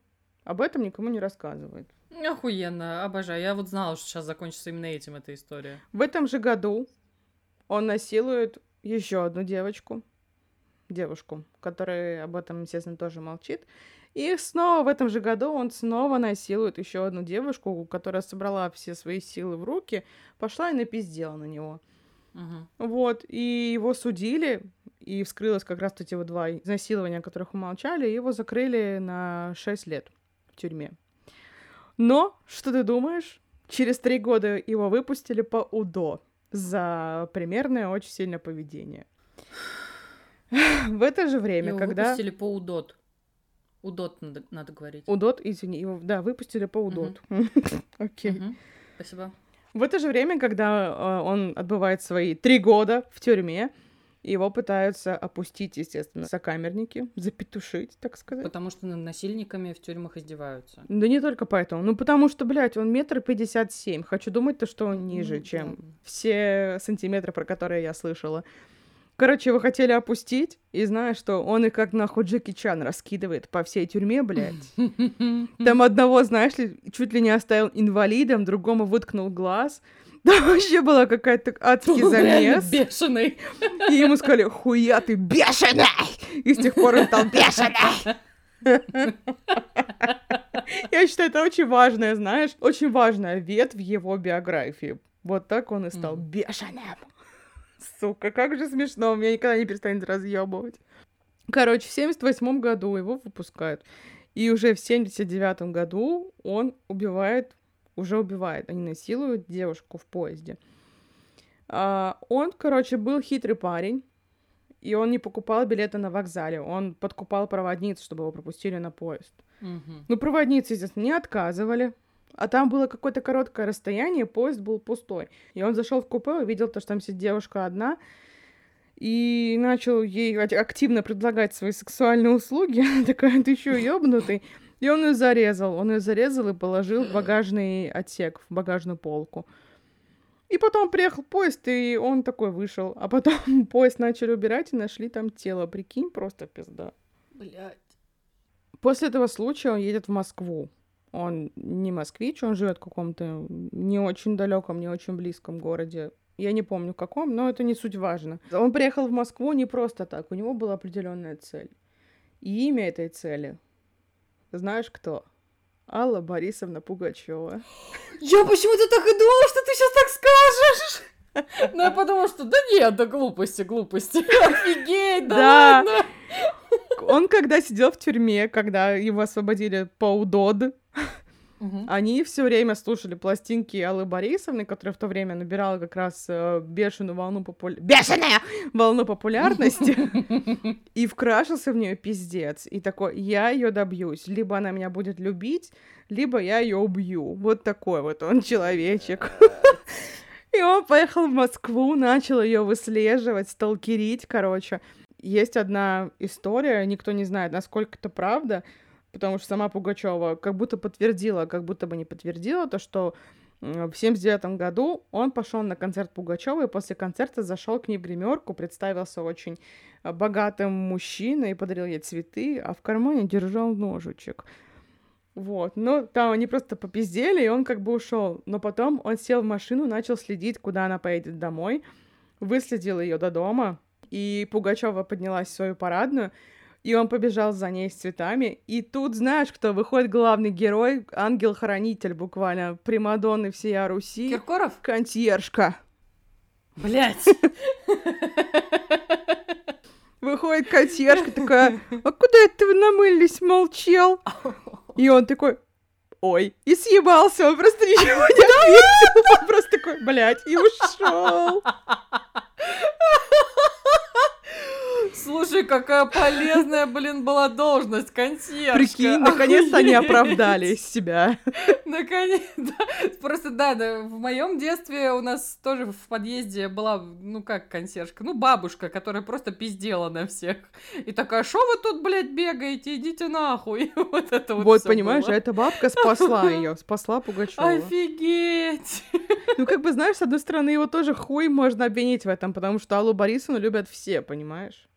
об этом никому не рассказывает. Охуенно, обожаю. Я вот знала, что сейчас закончится именно этим эта история. В этом же году он насилует еще одну девочку, девушку, которая об этом, естественно, тоже молчит. И снова в этом же году он снова насилует еще одну девушку, которая собрала все свои силы в руки, пошла и напиздела на него. Мгм. Вот, и его судили, и вскрылось как раз эти вот два изнасилования, о которых умолчали, и его закрыли на 6 лет в тюрьме. Но, что ты думаешь? Через три года его выпустили по УДО за примерное очень сильное поведение. В это же время, Его когда... выпустили по УДОТ. УДОТ надо, надо говорить. УДОТ, извини, его, да, выпустили по УДОТ. Окей. Спасибо. В это же время, когда э, он отбывает свои три года в тюрьме, его пытаются опустить, естественно, сокамерники, запетушить, так сказать. Потому что над насильниками в тюрьмах издеваются. Да не только поэтому. Ну, потому что, блядь, он метр пятьдесят семь. Хочу думать-то, что он ниже, Ну, чем все сантиметры, про которые я слышала. Короче, его хотели опустить, и знаешь, что он их как нахуй Джеки Чан раскидывает по всей тюрьме, блядь. Там одного, знаешь ли, чуть ли не оставил инвалидом, другому выткнул глаз. Там вообще была какая-то адский Он замес. бешеный. И ему сказали, хуя ты бешеный! И с тех пор он стал бешеный! Я считаю, это очень важная, знаешь, очень важная ветвь в его биографии. Вот так он и стал Мгм. бешеным. Сука, как же смешно, меня никогда не перестанет разъебывать. Короче, в 78 году его выпускают. И уже в 79 году он убивает, уже убивает, они насилуют девушку в поезде. А, он, короче, был хитрый парень, и он не покупал билеты на вокзале, он подкупал проводниц, чтобы его пропустили на поезд. Мгм. Ну, проводницы, естественно, не отказывали. А там было какое-то короткое расстояние, поезд был пустой. И он зашел в купе, увидел то, что там сидит девушка одна, и начал ей ак- активно предлагать свои сексуальные услуги. Она такая, ты чё, ёбнутый? И он ее зарезал. Он ее зарезал и положил в багажный отсек, в багажную полку. И потом приехал поезд, и он такой вышел. А потом поезд начали убирать и нашли там тело. Прикинь, просто пизда. Блядь. После этого случая он едет в Москву. Он не москвич, он живет в каком-то не очень далеком, не очень близком городе. Я не помню в каком, но это не суть важно. Он приехал в Москву не просто так, у него была определенная цель. И имя этой цели. Знаешь кто? Алла Борисовна Пугачева. Я почему-то так и думала, что ты сейчас так скажешь. Ну, я подумала, что да нет, да глупости, глупости. Офигеть, да Да. ладно. Он когда сидел в тюрьме, когда его освободили по УДОД, Мгм. Они все время слушали пластинки Аллы Борисовны, которая в то время набирала как раз э, бешеную волну популя... Бешеная волну популярности. И вкрашился в нее пиздец. И такой, я ее добьюсь. Либо она меня будет любить, либо я ее убью. Вот такой вот он человечек. И он поехал в Москву, начал ее выслеживать, сталкерить, короче. Есть одна история, никто не знает, насколько это правда, потому что сама Пугачева как будто подтвердила, как будто бы не подтвердила то, что в 79 году он пошел на концерт Пугачевой, и после концерта зашел к ней в гримерку, представился очень э, богатым мужчиной, подарил ей цветы, а в кармане держал ножичек. Вот, ну, там они просто попиздели, и он как бы ушел. Но потом он сел в машину, начал следить, куда она поедет домой, выследил ее до дома, и Пугачева поднялась в свою парадную, и он побежал за ней с цветами. И тут, знаешь, кто выходит главный герой, ангел-хранитель буквально, Примадонны всея Руси, Киркоров? консьержка. Блять. Выходит консьержка такая, а куда это вы намылились, молчал? И он такой, ой, и съебался, он просто ничего не ответил, он просто такой, блядь, и ушел. Слушай, какая полезная, блин, была должность консьержка. Прикинь, наконец-то они оправдали себя. Наконец-то. Просто да, да, в моем детстве у нас тоже в подъезде была, ну как консьержка, ну бабушка, которая просто пиздела на всех. И такая, что вы тут, блядь, бегаете, идите нахуй. Вот это вот Вот, понимаешь, было. эта бабка спасла ее, спасла Пугачева. Офигеть! Ну, как бы, знаешь, с одной стороны, его тоже хуй можно обвинить в этом, потому что Аллу Борисовну любят все, понимаешь?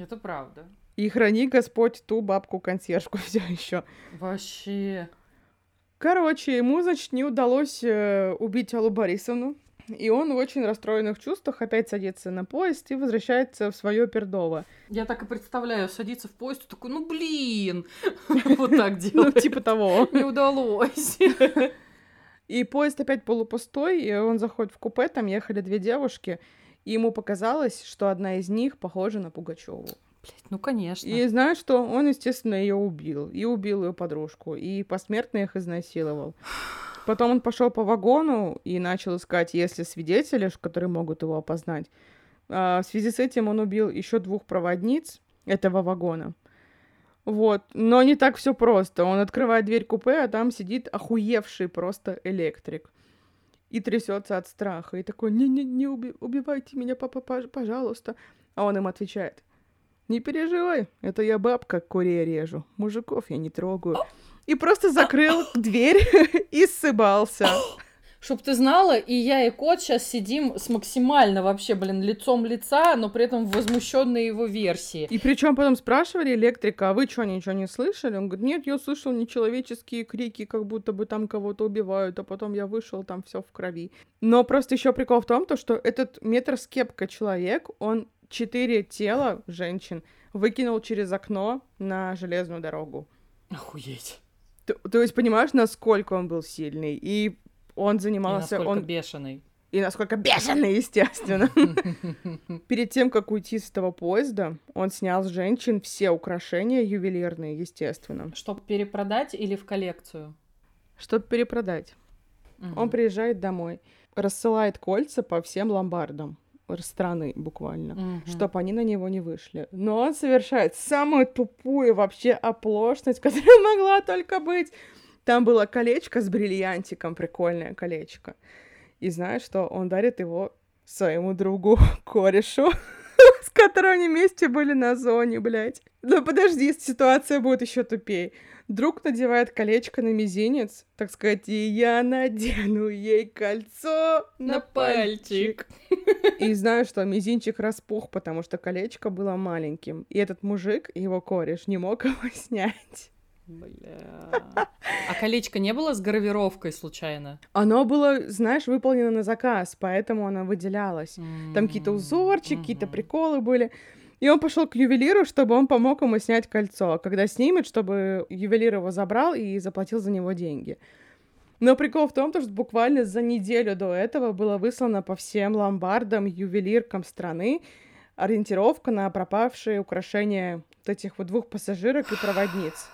Это правда. И храни Господь ту бабку-консьержку все еще. Вообще. Короче, ему, значит, не удалось э, убить Аллу Борисовну. И он в очень расстроенных чувствах опять садится на поезд и возвращается в свое Пердово. Я так и представляю, садится в поезд, и такой, ну блин, вот так Ну, делает. типа того. Не удалось. И поезд опять полупустой, и он заходит в купе, там ехали две девушки, и ему показалось, что одна из них похожа на Пугачеву. Блять, ну конечно. И знаешь что? Он, естественно, ее убил. И убил ее подружку. И посмертно их изнасиловал. Потом он пошел по вагону и начал искать, если свидетели, которые могут его опознать. А, в связи с этим он убил еще двух проводниц этого вагона. Вот. Но не так все просто. Он открывает дверь купе, а там сидит охуевший просто электрик. И трясется от страха. И такой, не-не, не уби- убивайте меня, папа, пож- пожалуйста. А он им отвечает, не переживай, это я бабка курей режу. Мужиков я не трогаю. И просто закрыл дверь и ссыбался. Чтоб ты знала, и я, и кот сейчас сидим с максимально вообще, блин, лицом лица, но при этом в возмущенной его версии. И причем потом спрашивали электрика, а вы что, ничего не слышали? Он говорит, нет, я слышал нечеловеческие крики, как будто бы там кого-то убивают, а потом я вышел, там все в крови. Но просто еще прикол в том, то, что этот метр с кепкой человек, он четыре тела женщин выкинул через окно на железную дорогу. Охуеть. Т- То, есть, понимаешь, насколько он был сильный? И он И занимался... насколько он... бешеный. И насколько бешеный, естественно. Перед тем, как уйти с этого поезда, он снял с женщин все украшения ювелирные, естественно, Чтоб перепродать или в коллекцию? чтобы перепродать. Он приезжает домой, рассылает кольца по всем ломбардам страны буквально, Мгм. чтобы они на него не вышли. Но он совершает самую тупую вообще оплошность, которая могла только быть. Там было колечко с бриллиантиком, прикольное колечко. И знаешь что? Он дарит его своему другу, корешу, с которым они вместе были на зоне, блядь. Ну подожди, ситуация будет еще тупее. Друг надевает колечко на мизинец, так сказать, и я надену ей кольцо на, На пальчик. пальчик. И знаю, что мизинчик распух, потому что колечко было маленьким. И этот мужик, его кореш, не мог его снять. Бля. А колечко не было с гравировкой случайно? Оно было, знаешь, выполнено на заказ, поэтому оно выделялось. Там какие-то узорчики, какие-то Мгм. приколы были. И он пошел к ювелиру, чтобы он помог ему снять кольцо. Когда снимет, чтобы ювелир его забрал и заплатил за него деньги. Но прикол в том, то, что буквально за неделю до этого было выслано по всем ломбардам, ювелиркам страны ориентировка на пропавшие украшения вот этих вот двух пассажирок и проводниц.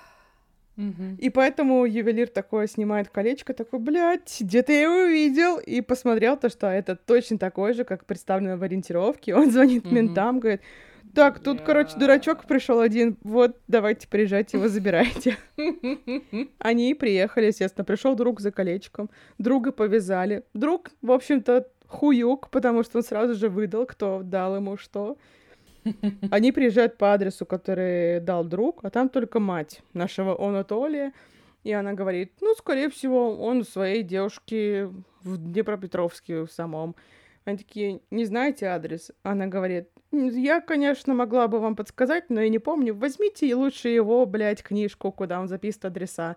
И поэтому ювелир такое снимает колечко, такой, блядь, где-то я его видел. И посмотрел то, что это точно такой же, как представлено в ориентировке. Он звонит Мгм. ментам, говорит, так, тут, короче, Бля. дурачок пришел один, вот, давайте приезжайте, его забирайте. Они приехали, естественно, пришел друг за колечком, друга повязали. Друг, в общем-то, хуюк, потому что он сразу же выдал, кто дал ему что. Они приезжают по адресу, который дал друг, а там только мать нашего Анатолия. И она говорит, ну, скорее всего, он у своей девушки в Днепропетровске в самом. Они такие, не знаете адрес? Она говорит, «М, я, конечно, могла бы вам подсказать, но я не помню. Возьмите лучше его, блядь, книжку, куда он записывает адреса.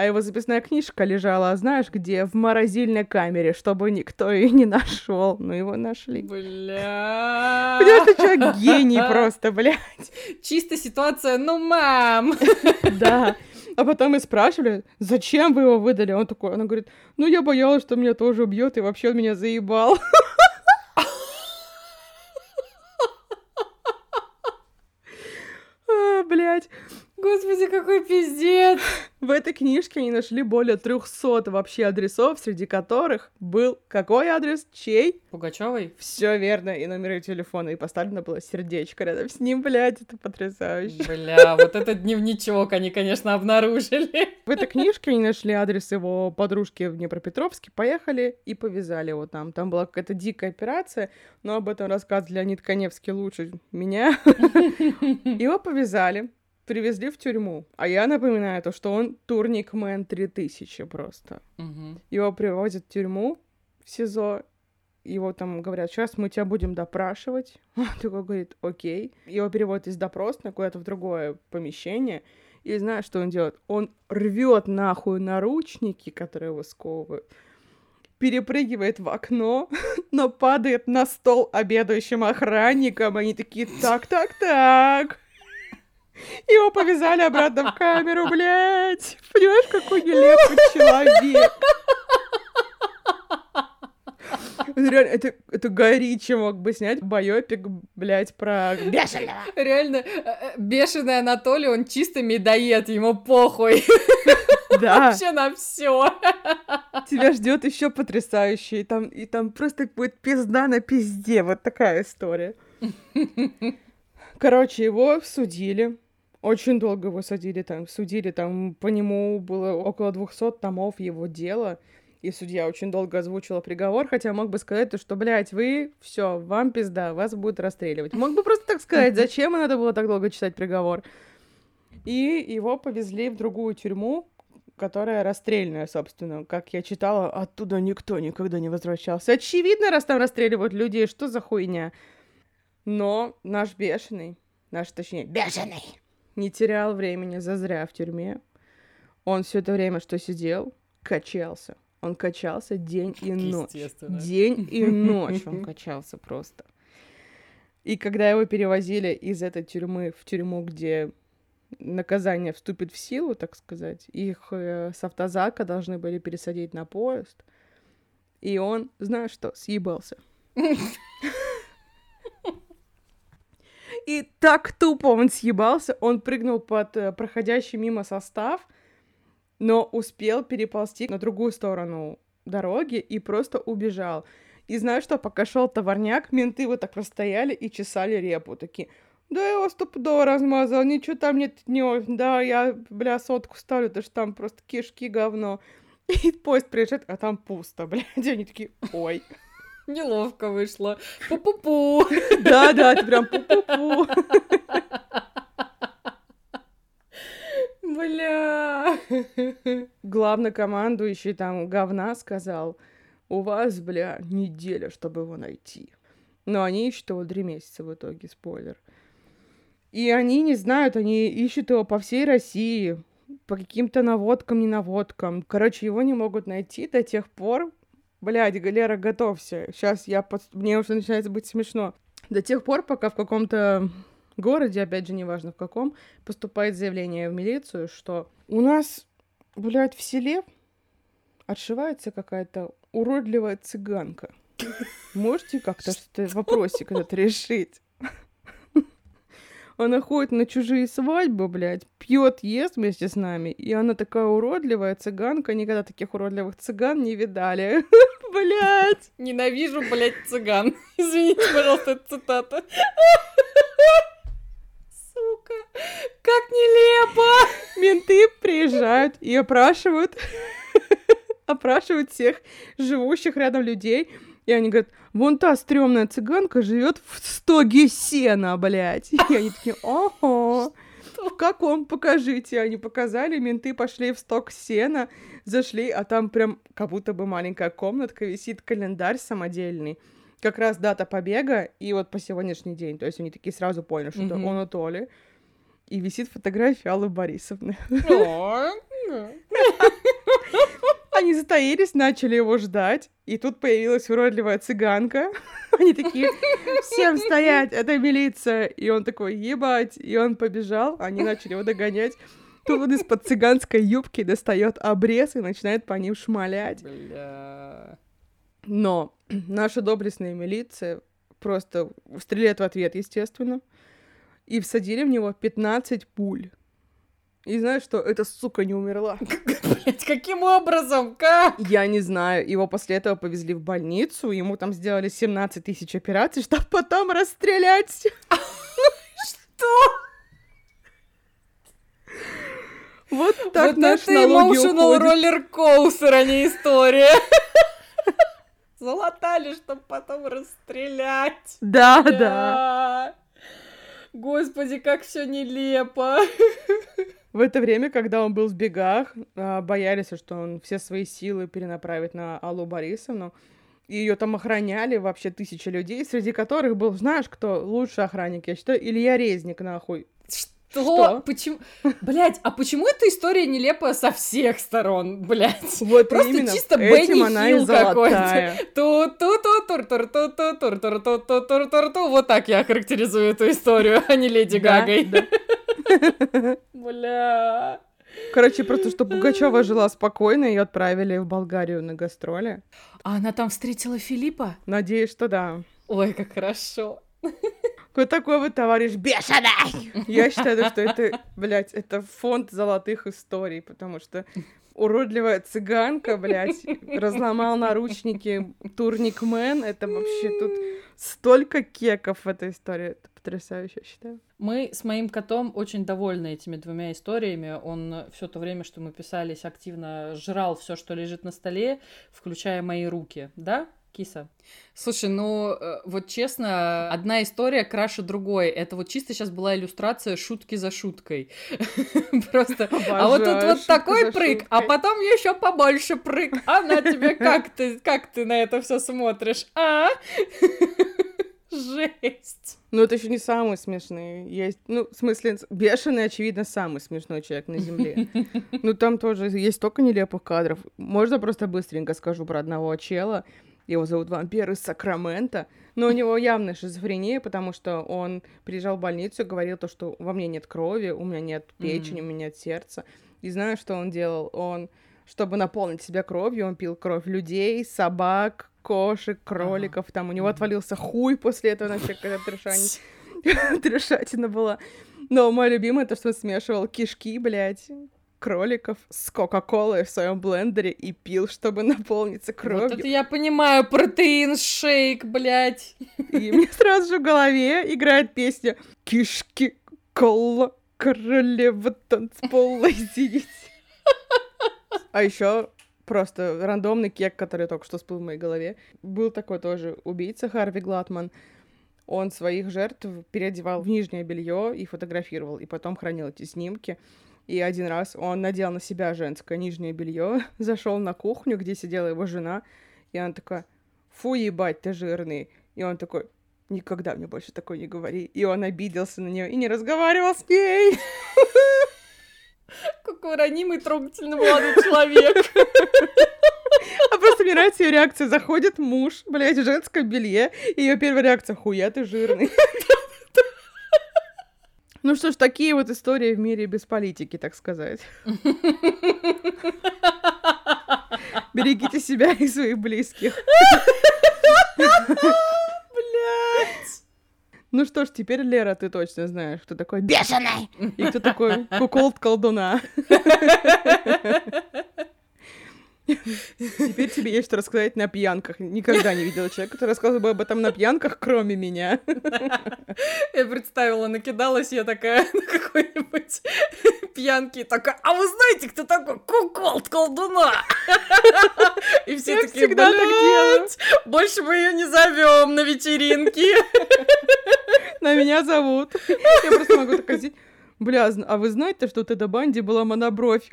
А его записная книжка лежала, знаешь где? В морозильной камере, чтобы никто ее не нашел. Ну, его нашли. Бля. Понимаешь, ты человек гений просто, блядь. Чисто ситуация, ну, мам. Да. А потом мы спрашивали, зачем вы его выдали? Он такой, она говорит, ну я боялась, что меня тоже убьет, и вообще он меня заебал. А, Блять. Господи, какой пиздец! В этой книжке они нашли более 300 вообще адресов, среди которых был какой адрес, чей? Пугачевой? Все верно, и номеры телефона, и поставлено было сердечко рядом с ним, блядь, это потрясающе. Бля, вот этот дневничок они, конечно, обнаружили. В этой книжке они нашли адрес его подружки в Днепропетровске, поехали и повязали его там. Там была какая-то дикая операция, но об этом рассказывает Леонид Коневский лучше меня. Его повязали, привезли в тюрьму. А я напоминаю то, что он турник Мэн 3000 просто. Мгм. Его привозят в тюрьму, в СИЗО, его там говорят, сейчас мы тебя будем допрашивать. Он такой говорит, окей. Его переводят из допросной куда-то в другое помещение. И знаешь, что он делает? Он рвет нахуй наручники, которые его сковывают, перепрыгивает в окно, но падает на стол обедающим охранникам. Они такие, так, так, так. Его повязали обратно в камеру, блядь. Понимаешь, какой нелепый человек. Это реально, это, это Гай Ричи мог бы снять байопик, блядь, про бешеного. Реально, э, э, бешеный Анатолий, он чисто медоед, ему похуй. Да, Вообще на все. тебя ждет еще потрясающий. И там, и там просто будет пизда на пизде. Вот такая история. Короче, его судили. Очень долго его судили там. Судили там, по нему было около 200 томов его дела. И судья очень долго озвучила приговор, хотя мог бы сказать, то, что, блядь, вы, все, вам пизда, вас будут расстреливать. Мог бы просто так сказать, зачем надо было так долго читать приговор. И его повезли в другую тюрьму, которая расстрельная, собственно. Как я читала, оттуда никто никогда не возвращался. Очевидно, раз там расстреливают людей, что за хуйня? Но наш бешеный, наш, точнее, бешеный, не терял времени зазря в тюрьме. Он все это время, что сидел, качался. Он качался день и ночь. День и ночь он качался просто. И когда его перевозили из этой тюрьмы в тюрьму, где наказание вступит в силу, так сказать, их э, с автозака должны были пересадить на поезд, и он, знаешь что, съебался. И так тупо он съебался, он прыгнул под э, проходящий мимо состав, но успел переползти на другую сторону дороги и просто убежал. И знаешь что, пока шел товарняк, менты вот так расстояли и чесали репу, такие, да я его стопудово размазал, ничего там нет, не, да, я, бля, сотку ставлю, потому что там просто кишки говно. И поезд приезжает, а там пусто, блядь, и они такие, ой. Неловко вышло. Пу-пу-пу. Да-да, ты прям пу-пу-пу. Бля. Главнокомандующий там говна сказал, у вас, бля, неделя, чтобы его найти. Но они ищут его три месяца в итоге, спойлер. И они не знают, они ищут его по всей России, по каким-то наводкам, не наводкам. Короче, его не могут найти до тех пор, Блядь, Галера, готовься. Сейчас я... Под... Мне уже начинает быть смешно. До тех пор, пока в каком-то городе, опять же, неважно в каком, поступает заявление в милицию, что у нас, блядь, в селе отшивается какая-то уродливая цыганка. Можете как-то что-то вопросик этот решить? Она ходит на чужие свадьбы, блядь, пьет, ест вместе с нами, и она такая уродливая цыганка, никогда таких уродливых цыган не видали. Блядь. Ненавижу, блядь, цыган. Извините, пожалуйста, это цитата. Сука, как нелепо! Менты приезжают и опрашивают, опрашивают всех живущих рядом людей, и они говорят, вон та стрёмная цыганка живет в стоге сена, блядь. И они такие, ого, в каком? Покажите. Они показали, менты пошли в сток сена, зашли, а там прям как будто бы маленькая комнатка, висит календарь самодельный. Как раз дата побега, и вот по сегодняшний день. То есть они такие сразу поняли, что это Мгм. он и Толи. И висит фотография Аллы Борисовны. Они затаились, начали его ждать, и тут появилась уродливая цыганка. Они такие, всем стоять, это милиция. И он такой, ебать, и он побежал, они начали его догонять. Тут он из-под цыганской юбки достает обрез и начинает по ним шмалять. Бля. Но наша доблестная милиция просто стреляет в ответ, естественно, и всадили в него 15 пуль. И знаешь что? Эта сука не умерла. Блять, каким образом? Как? Я не знаю. Его после этого повезли в больницу, ему там сделали 17 тысяч операций, чтобы потом расстрелять. Что? Вот так вот наш это emotional роллер-коустер, а не история. Залатали, чтобы потом расстрелять. Да, да. Господи, как все нелепо. В это время, когда он был в бегах, а, боялись, что он все свои силы перенаправит на Аллу Борисовну. И ее там охраняли вообще тысячи людей, среди которых был, знаешь, кто лучший охранник, я считаю, Илья Резник, нахуй. Что? Что? Почему? Блять, а почему эта история нелепая со всех сторон, блять? Вот Просто именно. чисто Бенни Хилл какой-то. ту ту ту тур тур ту ту тур тур ту ту тур тур ту Вот так я характеризую эту историю, а не Леди Да, Гагой. да. Бля. Короче, просто что Пугачева жила спокойно, ее отправили в Болгарию на гастроли. А она там встретила Филиппа? Надеюсь, что да. Ой, как хорошо. Какой такой вот товарищ бешеный! Я считаю, что это, блядь, это фонд золотых историй, потому что уродливая цыганка, блядь, разломал наручники турник Мэн. Это вообще тут столько кеков в этой истории. Это потрясающе, я считаю. Мы с моим котом очень довольны этими двумя историями. Он все то время, что мы писались, активно жрал все, что лежит на столе, включая мои руки. Да, киса? Слушай, ну э, вот честно, одна история краше другой. Это вот чисто сейчас была иллюстрация шутки за шуткой. Просто. А вот тут вот такой прыг, а потом еще побольше прыг. А на тебе как ты, как ты на это все смотришь? А? Жесть. Ну, это еще не самые смешные. Есть, ну, в смысле, бешеный, очевидно, самый смешной человек на Земле. Ну, там тоже есть столько нелепых кадров. Можно просто быстренько скажу про одного чела. Его зовут вампир из Сакрамента. Но у него явная шизофрения, потому что он приезжал в больницу и говорил то, что во мне нет крови, у меня нет печени, у меня нет сердца. И знаешь, что он делал? Он, чтобы наполнить себя кровью, он пил кровь людей, собак, кошек, кроликов. Там у него отвалился хуй после этого, вообще какая-то трешань- трешатина была. Но мой любимый, то, что он смешивал кишки, блядь, кроликов с Кока-Колой в своем блендере и пил, чтобы наполниться Вот кровью. это я понимаю, протеин шейк, блядь. И мне сразу же в голове играет песня «Кишки, кола, королева танцпола сидеть». А еще просто рандомный кек, который только что всплыл в моей голове. Был такой тоже убийца Харви Глатман. Он своих жертв переодевал в нижнее белье и фотографировал, и потом хранил эти снимки. И один раз он надел на себя женское нижнее белье, зашел на кухню, где сидела его жена, и она такая, фу, ебать, ты жирный. И он такой, никогда мне больше такой не говори. И он обиделся на нее и не разговаривал с ней. Какой ранимый, трогательный молодой человек. А просто мне нравится ее реакция. Заходит муж, блядь, в женском белье, и ее первая реакция, хуя ты жирный. Ну что ж, такие вот истории в мире без политики, так сказать. Берегите себя и своих близких. Ну что ж, теперь, Лера, ты точно знаешь, кто такой бешеный и кто такой куколд колдуна. Теперь тебе есть что рассказать на пьянках. Никогда не видела человека, который рассказывал бы об этом на пьянках, кроме меня. Я представила, накидалась я такая на какой-нибудь пьянке, такая, а вы знаете, кто такой куколд колдуна? И все Я такие, всегда так делаю. больше мы ее не зовем на вечеринки. На меня зовут. Я просто могу так сказать. Бля, а вы знаете, что у Теда Банди была монобровь?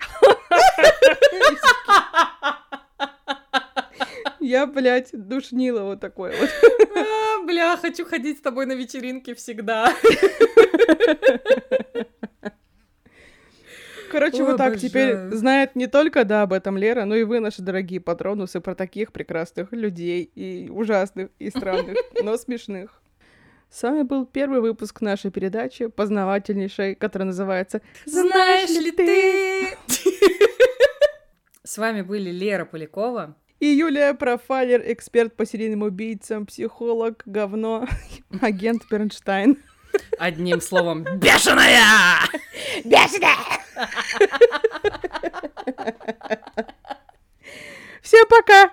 Я, блядь, душнила вот такое вот. А, Бля, хочу ходить с тобой на вечеринки всегда. Короче, Ой, вот так теперь знает не только, да, об этом Лера, но и вы, наши дорогие патронусы, про таких прекрасных людей и ужасных, и странных, но смешных. С вами был первый выпуск нашей передачи, познавательнейшей, которая называется Знаешь ли ты? С вами были Лера Полякова. И Юлия Профайлер, эксперт по серийным убийцам, психолог, говно, агент Бернштайн. Одним словом, бешеная! Бешеная! Всем пока!